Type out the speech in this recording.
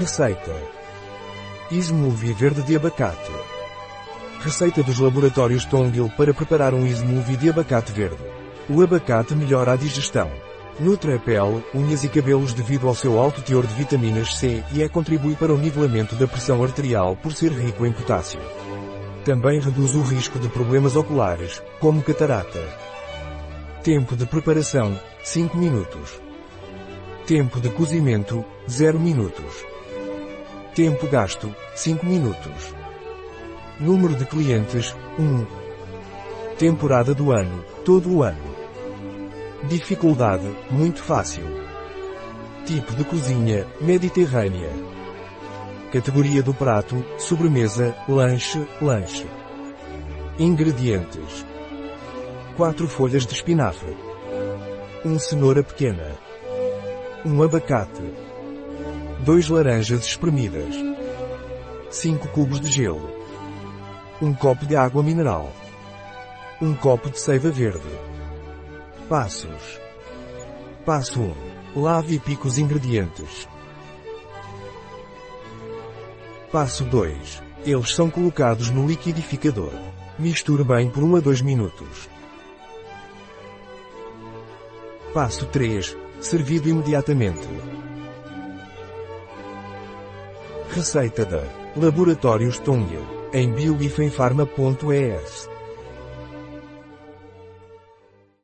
Receita. Smoothie verde de abacate. Receita dos laboratórios Tongil para preparar um smoothie de abacate verde. O abacate melhora a digestão. Nutre a pele, unhas e cabelos devido ao seu alto teor de vitaminas C e E contribui para o nivelamento da pressão arterial por ser rico em potássio. Também reduz o risco de problemas oculares, como catarata. Tempo de preparação, 5 minutos. Tempo de cozimento, 0 minutos. Tempo gasto, 5 minutos. Número de clientes, 1. Temporada do ano, todo o ano. Dificuldade, muito fácil. Tipo de cozinha, mediterrânea. Categoria do prato, sobremesa, lanche, lanche. Ingredientes. 4 folhas de espinafre. 1 cenoura pequena. 1 abacate. 2 laranjas espremidas. 5 cubos de gelo. 1 copo de água mineral. 1 copo de seiva verde. Passos. Passo 1. Lave e pique os ingredientes. Passo 2. Eles são colocados no liquidificador. Misture bem por 1 a 2 minutos. Passo 3. Servido imediatamente. Receita da Laboratórios Tongil, em bioifenfarma.es